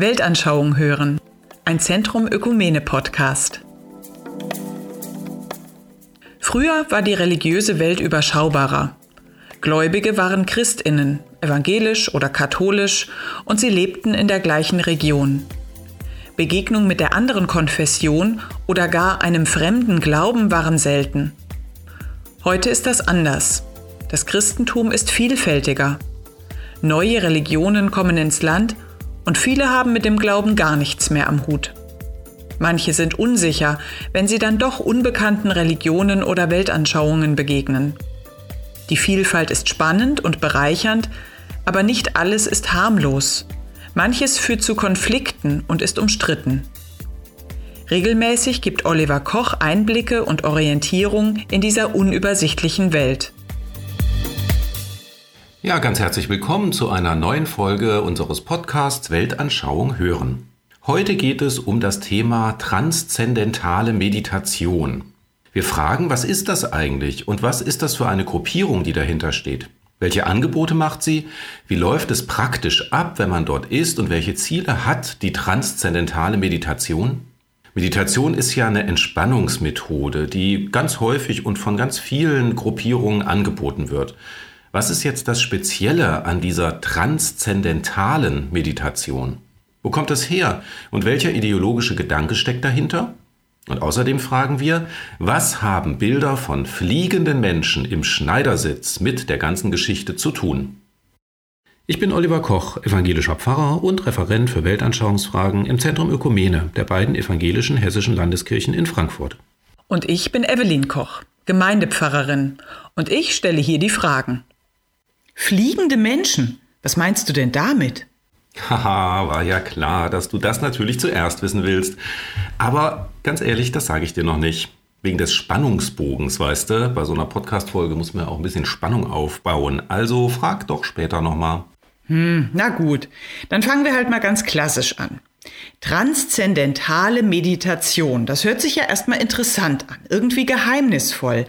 Weltanschauung hören. Ein Zentrum Ökumene Podcast. Früher war die religiöse Welt überschaubarer. Gläubige waren Christinnen, evangelisch oder katholisch, und sie lebten in der gleichen Region. Begegnung mit der anderen Konfession oder gar einem fremden Glauben waren selten. Heute ist das anders. Das Christentum ist vielfältiger. Neue Religionen kommen ins Land und viele haben mit dem Glauben gar nichts mehr am Hut. Manche sind unsicher, wenn sie dann doch unbekannten Religionen oder Weltanschauungen begegnen. Die Vielfalt ist spannend und bereichernd, aber nicht alles ist harmlos. Manches führt zu Konflikten und ist umstritten. Regelmäßig gibt Oliver Koch Einblicke und Orientierung in dieser unübersichtlichen Welt. Ja, ganz herzlich willkommen zu einer neuen Folge unseres Podcasts Weltanschauung hören. Heute geht es um das Thema transzendentale Meditation. Wir fragen, was ist das eigentlich und was ist das für eine Gruppierung, die dahinter steht? Welche Angebote macht sie? Wie läuft es praktisch ab, wenn man dort ist und welche Ziele hat die transzendentale Meditation? Meditation ist ja eine Entspannungsmethode, die ganz häufig und von ganz vielen Gruppierungen angeboten wird. Was ist jetzt das Spezielle an dieser transzendentalen Meditation? Wo kommt es her und welcher ideologische Gedanke steckt dahinter? Und außerdem fragen wir, was haben Bilder von fliegenden Menschen im Schneidersitz mit der ganzen Geschichte zu tun? Ich bin Oliver Koch, evangelischer Pfarrer und Referent für Weltanschauungsfragen im Zentrum Ökumene der beiden evangelischen hessischen Landeskirchen in Frankfurt. Und ich bin Evelyn Koch, Gemeindepfarrerin, und ich stelle hier die Fragen. Fliegende Menschen? Was meinst du denn damit? Haha, war ja klar, dass du das natürlich zuerst wissen willst. Aber ganz ehrlich, das sage ich dir noch nicht. Wegen des Spannungsbogens, weißt du? Bei so einer Podcast-Folge muss man auch ein bisschen Spannung aufbauen. Also frag doch später nochmal. Hm, na gut. Dann fangen wir halt mal ganz klassisch an. Transzendentale Meditation. Das hört sich ja erstmal interessant an, irgendwie geheimnisvoll.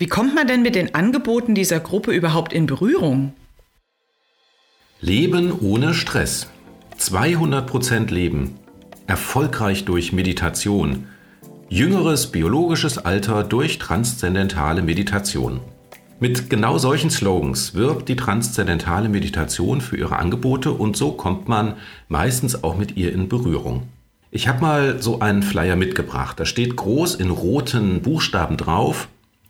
Wie kommt man denn mit den Angeboten dieser Gruppe überhaupt in Berührung? Leben ohne Stress. 200% Leben. Erfolgreich durch Meditation. Jüngeres biologisches Alter durch transzendentale Meditation. Mit genau solchen Slogans wirbt die transzendentale Meditation für ihre Angebote und so kommt man meistens auch mit ihr in Berührung. Ich habe mal so einen Flyer mitgebracht. Da steht groß in roten Buchstaben drauf,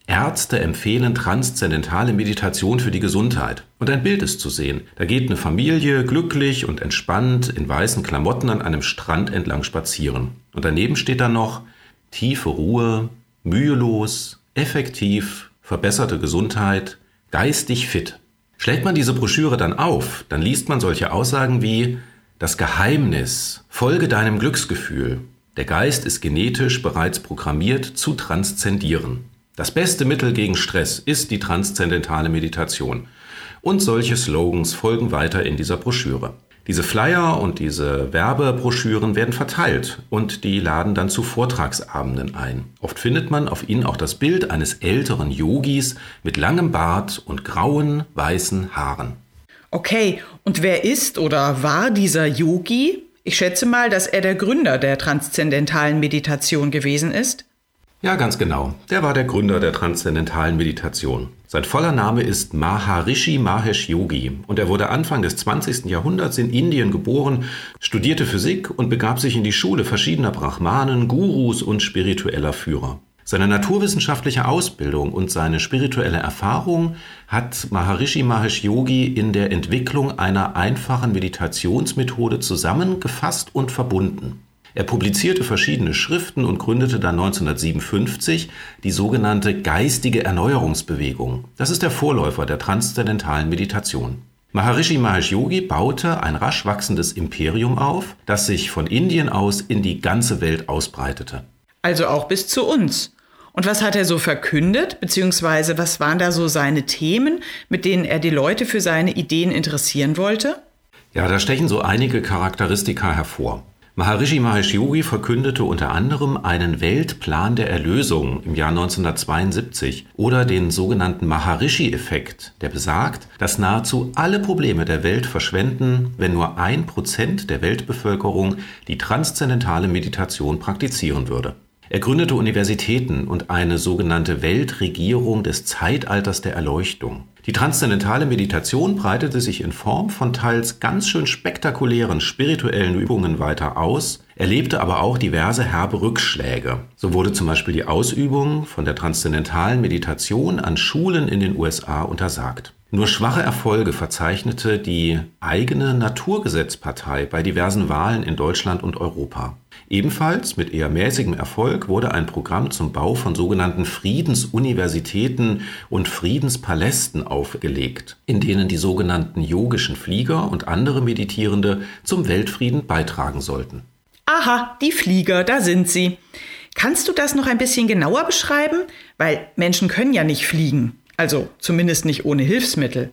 Ärzte empfehlen transzendentale Meditation für die Gesundheit. Und ein Bild ist zu sehen. Da geht eine Familie glücklich und entspannt in weißen Klamotten an einem Strand entlang spazieren. Und daneben steht dann noch tiefe Ruhe, mühelos, effektiv, verbesserte Gesundheit, geistig fit. Schlägt man diese Broschüre dann auf, dann liest man solche Aussagen wie das Geheimnis, folge deinem Glücksgefühl. Der Geist ist genetisch bereits programmiert zu transzendieren. Das beste Mittel gegen Stress ist die transzendentale Meditation. Und solche Slogans folgen weiter in dieser Broschüre. Diese Flyer und diese Werbebroschüren werden verteilt und die laden dann zu Vortragsabenden ein. Oft findet man auf ihnen auch das Bild eines älteren Yogis mit langem Bart und grauen, weißen Haaren. Okay, und wer ist oder war dieser Yogi? Ich schätze mal, dass er der Gründer der transzendentalen Meditation gewesen ist. Ja, ganz genau. Der war der Gründer der transzendentalen Meditation. Sein voller Name ist Maharishi Mahesh Yogi und er wurde Anfang des 20. Jahrhunderts in Indien geboren, studierte Physik und begab sich in die Schule verschiedener Brahmanen, Gurus und spiritueller Führer. Seine naturwissenschaftliche Ausbildung und seine spirituelle Erfahrung hat Maharishi Mahesh Yogi in der Entwicklung einer einfachen Meditationsmethode zusammengefasst und verbunden. Er publizierte verschiedene Schriften und gründete dann 1957 die sogenannte geistige Erneuerungsbewegung. Das ist der Vorläufer der transzendentalen Meditation. Maharishi Mahesh Yogi baute ein rasch wachsendes Imperium auf, das sich von Indien aus in die ganze Welt ausbreitete. Also auch bis zu uns. Und was hat er so verkündet, beziehungsweise was waren da so seine Themen, mit denen er die Leute für seine Ideen interessieren wollte? Ja, da stechen so einige Charakteristika hervor. Maharishi Mahesh Yogi verkündete unter anderem einen Weltplan der Erlösung im Jahr 1972 oder den sogenannten Maharishi-Effekt, der besagt, dass nahezu alle Probleme der Welt verschwenden, wenn nur ein Prozent der Weltbevölkerung die transzendentale Meditation praktizieren würde. Er gründete Universitäten und eine sogenannte Weltregierung des Zeitalters der Erleuchtung. Die transzendentale Meditation breitete sich in Form von teils ganz schön spektakulären spirituellen Übungen weiter aus, erlebte aber auch diverse herbe Rückschläge. So wurde zum Beispiel die Ausübung von der transzendentalen Meditation an Schulen in den USA untersagt. Nur schwache Erfolge verzeichnete die eigene Naturgesetzpartei bei diversen Wahlen in Deutschland und Europa. Ebenfalls mit eher mäßigem Erfolg wurde ein Programm zum Bau von sogenannten Friedensuniversitäten und Friedenspalästen aufgelegt, in denen die sogenannten yogischen Flieger und andere Meditierende zum Weltfrieden beitragen sollten. Aha, die Flieger, da sind sie. Kannst du das noch ein bisschen genauer beschreiben? Weil Menschen können ja nicht fliegen. Also zumindest nicht ohne Hilfsmittel.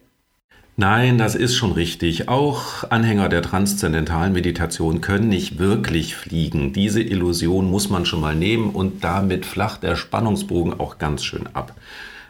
Nein, das ist schon richtig. Auch Anhänger der transzendentalen Meditation können nicht wirklich fliegen. Diese Illusion muss man schon mal nehmen und damit flacht der Spannungsbogen auch ganz schön ab.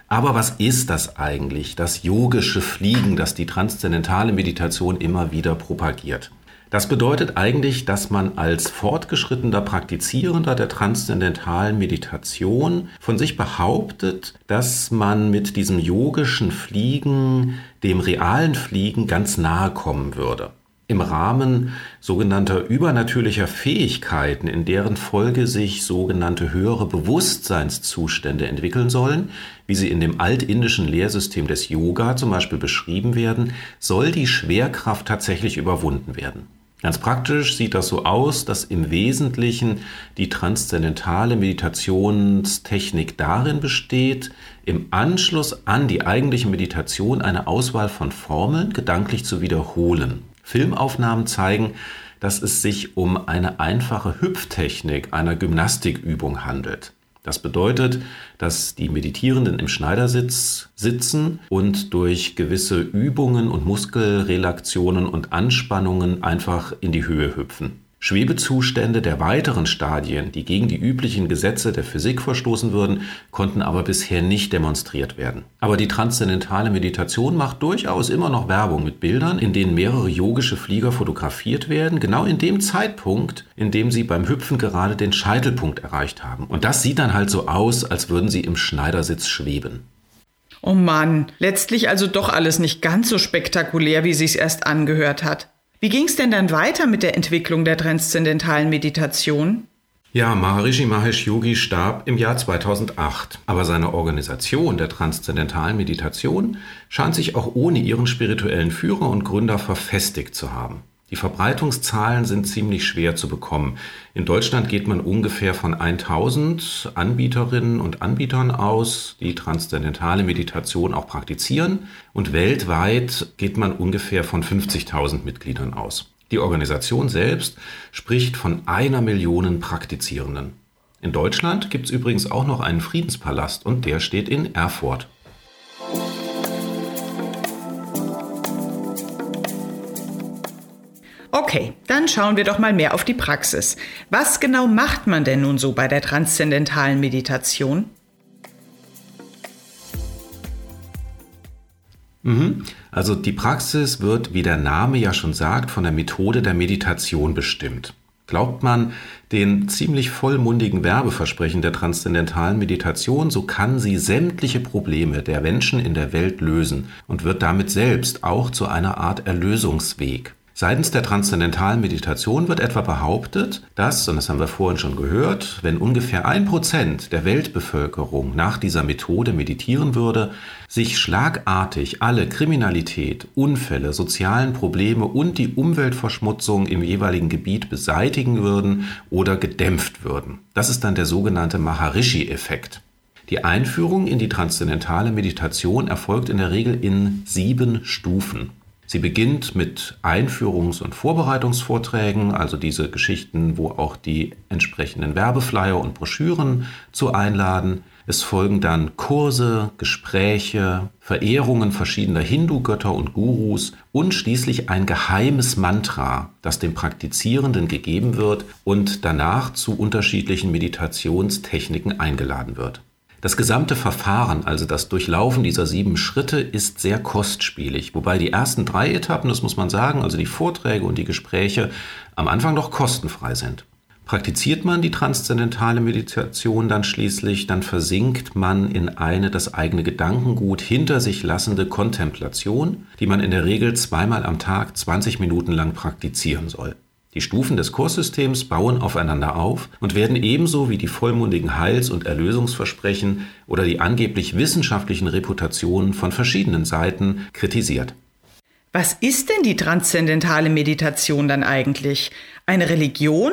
Aber was ist das eigentlich, das yogische Fliegen, das die transzendentale Meditation immer wieder propagiert? Das bedeutet eigentlich, dass man als fortgeschrittener Praktizierender der transzendentalen Meditation von sich behauptet, dass man mit diesem yogischen Fliegen dem realen Fliegen ganz nahe kommen würde. Im Rahmen sogenannter übernatürlicher Fähigkeiten, in deren Folge sich sogenannte höhere Bewusstseinszustände entwickeln sollen, wie sie in dem altindischen Lehrsystem des Yoga zum Beispiel beschrieben werden, soll die Schwerkraft tatsächlich überwunden werden. Ganz praktisch sieht das so aus, dass im Wesentlichen die transzendentale Meditationstechnik darin besteht, im Anschluss an die eigentliche Meditation eine Auswahl von Formeln gedanklich zu wiederholen. Filmaufnahmen zeigen, dass es sich um eine einfache Hüpftechnik einer Gymnastikübung handelt. Das bedeutet, dass die Meditierenden im Schneidersitz sitzen und durch gewisse Übungen und Muskelrelaktionen und Anspannungen einfach in die Höhe hüpfen. Schwebezustände der weiteren Stadien, die gegen die üblichen Gesetze der Physik verstoßen würden, konnten aber bisher nicht demonstriert werden. Aber die transzendentale Meditation macht durchaus immer noch Werbung mit Bildern, in denen mehrere yogische Flieger fotografiert werden, genau in dem Zeitpunkt, in dem sie beim Hüpfen gerade den Scheitelpunkt erreicht haben. Und das sieht dann halt so aus, als würden sie im Schneidersitz schweben. Oh Mann, letztlich also doch alles nicht ganz so spektakulär, wie sich's erst angehört hat. Wie ging es denn dann weiter mit der Entwicklung der transzendentalen Meditation? Ja, Maharishi Mahesh Yogi starb im Jahr 2008, aber seine Organisation der transzendentalen Meditation scheint sich auch ohne ihren spirituellen Führer und Gründer verfestigt zu haben. Die Verbreitungszahlen sind ziemlich schwer zu bekommen. In Deutschland geht man ungefähr von 1000 Anbieterinnen und Anbietern aus, die transzendentale Meditation auch praktizieren. Und weltweit geht man ungefähr von 50.000 Mitgliedern aus. Die Organisation selbst spricht von einer Million Praktizierenden. In Deutschland gibt es übrigens auch noch einen Friedenspalast und der steht in Erfurt. Okay, dann schauen wir doch mal mehr auf die Praxis. Was genau macht man denn nun so bei der transzendentalen Meditation? Mhm. Also die Praxis wird, wie der Name ja schon sagt, von der Methode der Meditation bestimmt. Glaubt man den ziemlich vollmundigen Werbeversprechen der transzendentalen Meditation, so kann sie sämtliche Probleme der Menschen in der Welt lösen und wird damit selbst auch zu einer Art Erlösungsweg. Seitens der transzendentalen Meditation wird etwa behauptet, dass, und das haben wir vorhin schon gehört, wenn ungefähr ein Prozent der Weltbevölkerung nach dieser Methode meditieren würde, sich schlagartig alle Kriminalität, Unfälle, sozialen Probleme und die Umweltverschmutzung im jeweiligen Gebiet beseitigen würden oder gedämpft würden. Das ist dann der sogenannte Maharishi-Effekt. Die Einführung in die transzendentale Meditation erfolgt in der Regel in sieben Stufen. Sie beginnt mit Einführungs- und Vorbereitungsvorträgen, also diese Geschichten, wo auch die entsprechenden Werbeflyer und Broschüren zu einladen. Es folgen dann Kurse, Gespräche, Verehrungen verschiedener Hindu-Götter und Gurus und schließlich ein geheimes Mantra, das dem Praktizierenden gegeben wird und danach zu unterschiedlichen Meditationstechniken eingeladen wird. Das gesamte Verfahren, also das Durchlaufen dieser sieben Schritte, ist sehr kostspielig, wobei die ersten drei Etappen, das muss man sagen, also die Vorträge und die Gespräche, am Anfang noch kostenfrei sind. Praktiziert man die transzendentale Meditation dann schließlich, dann versinkt man in eine das eigene Gedankengut hinter sich lassende Kontemplation, die man in der Regel zweimal am Tag 20 Minuten lang praktizieren soll. Die Stufen des Kurssystems bauen aufeinander auf und werden ebenso wie die vollmundigen Heils- und Erlösungsversprechen oder die angeblich wissenschaftlichen Reputationen von verschiedenen Seiten kritisiert. Was ist denn die transzendentale Meditation dann eigentlich? Eine Religion?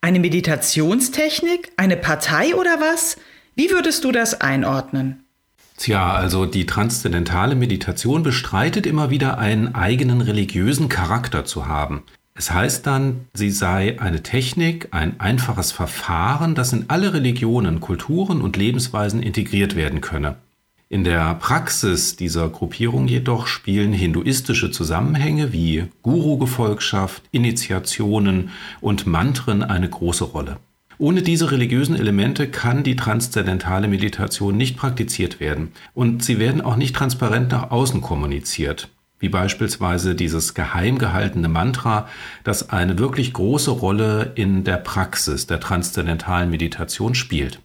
Eine Meditationstechnik? Eine Partei oder was? Wie würdest du das einordnen? Tja, also die transzendentale Meditation bestreitet immer wieder einen eigenen religiösen Charakter zu haben. Es heißt dann, sie sei eine Technik, ein einfaches Verfahren, das in alle Religionen, Kulturen und Lebensweisen integriert werden könne. In der Praxis dieser Gruppierung jedoch spielen hinduistische Zusammenhänge wie Guru-Gefolgschaft, Initiationen und Mantren eine große Rolle. Ohne diese religiösen Elemente kann die transzendentale Meditation nicht praktiziert werden und sie werden auch nicht transparent nach außen kommuniziert wie beispielsweise dieses geheim gehaltene Mantra, das eine wirklich große Rolle in der Praxis der transzendentalen Meditation spielt.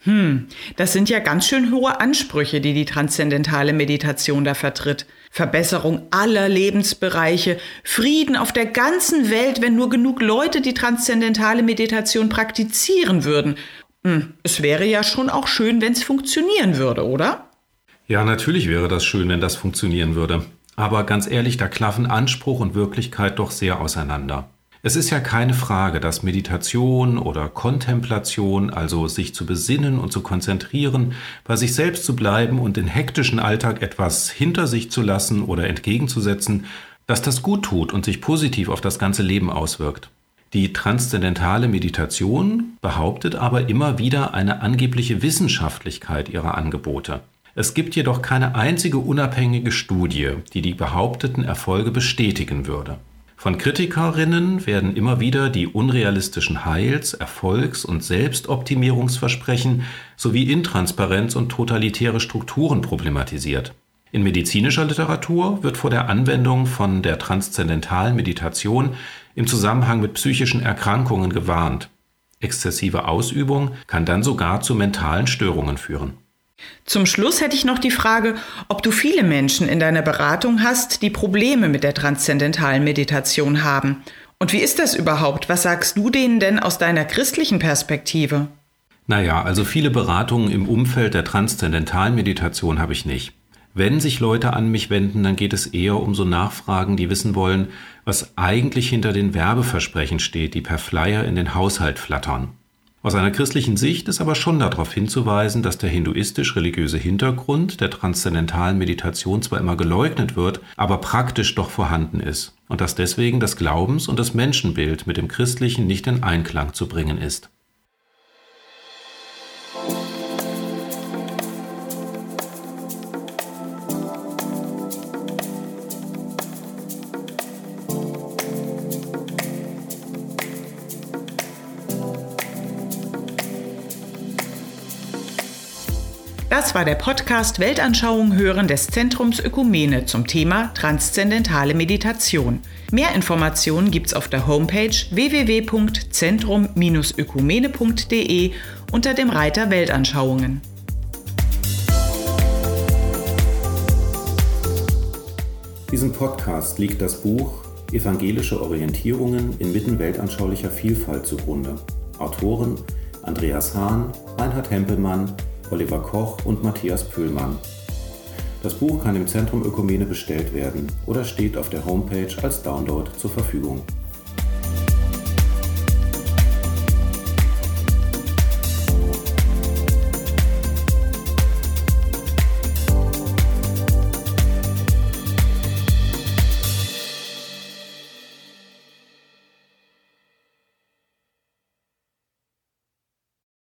Hm, das sind ja ganz schön hohe Ansprüche, die die transzendentale Meditation da vertritt. Verbesserung aller Lebensbereiche, Frieden auf der ganzen Welt, wenn nur genug Leute die transzendentale Meditation praktizieren würden. Hm, es wäre ja schon auch schön, wenn es funktionieren würde, oder? Ja, natürlich wäre das schön, wenn das funktionieren würde. Aber ganz ehrlich, da klaffen Anspruch und Wirklichkeit doch sehr auseinander. Es ist ja keine Frage, dass Meditation oder Kontemplation, also sich zu besinnen und zu konzentrieren, bei sich selbst zu bleiben und den hektischen Alltag etwas hinter sich zu lassen oder entgegenzusetzen, dass das gut tut und sich positiv auf das ganze Leben auswirkt. Die transzendentale Meditation behauptet aber immer wieder eine angebliche Wissenschaftlichkeit ihrer Angebote. Es gibt jedoch keine einzige unabhängige Studie, die die behaupteten Erfolge bestätigen würde. Von Kritikerinnen werden immer wieder die unrealistischen Heils-, Erfolgs- und Selbstoptimierungsversprechen sowie Intransparenz und totalitäre Strukturen problematisiert. In medizinischer Literatur wird vor der Anwendung von der transzendentalen Meditation im Zusammenhang mit psychischen Erkrankungen gewarnt. Exzessive Ausübung kann dann sogar zu mentalen Störungen führen. Zum Schluss hätte ich noch die Frage, ob du viele Menschen in deiner Beratung hast, die Probleme mit der transzendentalen Meditation haben. Und wie ist das überhaupt? Was sagst du denen denn aus deiner christlichen Perspektive? Naja, also viele Beratungen im Umfeld der transzendentalen Meditation habe ich nicht. Wenn sich Leute an mich wenden, dann geht es eher um so Nachfragen, die wissen wollen, was eigentlich hinter den Werbeversprechen steht, die per Flyer in den Haushalt flattern. Aus einer christlichen Sicht ist aber schon darauf hinzuweisen, dass der hinduistisch-religiöse Hintergrund der transzendentalen Meditation zwar immer geleugnet wird, aber praktisch doch vorhanden ist und dass deswegen das Glaubens- und das Menschenbild mit dem christlichen nicht in Einklang zu bringen ist. Das war der Podcast Weltanschauung hören des Zentrums Ökumene zum Thema transzendentale Meditation. Mehr Informationen gibt's auf der Homepage www.zentrum-ökumene.de unter dem Reiter Weltanschauungen. Diesem Podcast liegt das Buch Evangelische Orientierungen inmitten weltanschaulicher Vielfalt zugrunde. Autoren Andreas Hahn, Reinhard Hempelmann, Oliver Koch und Matthias Pühlmann. Das Buch kann im Zentrum Ökumene bestellt werden oder steht auf der Homepage als Download zur Verfügung.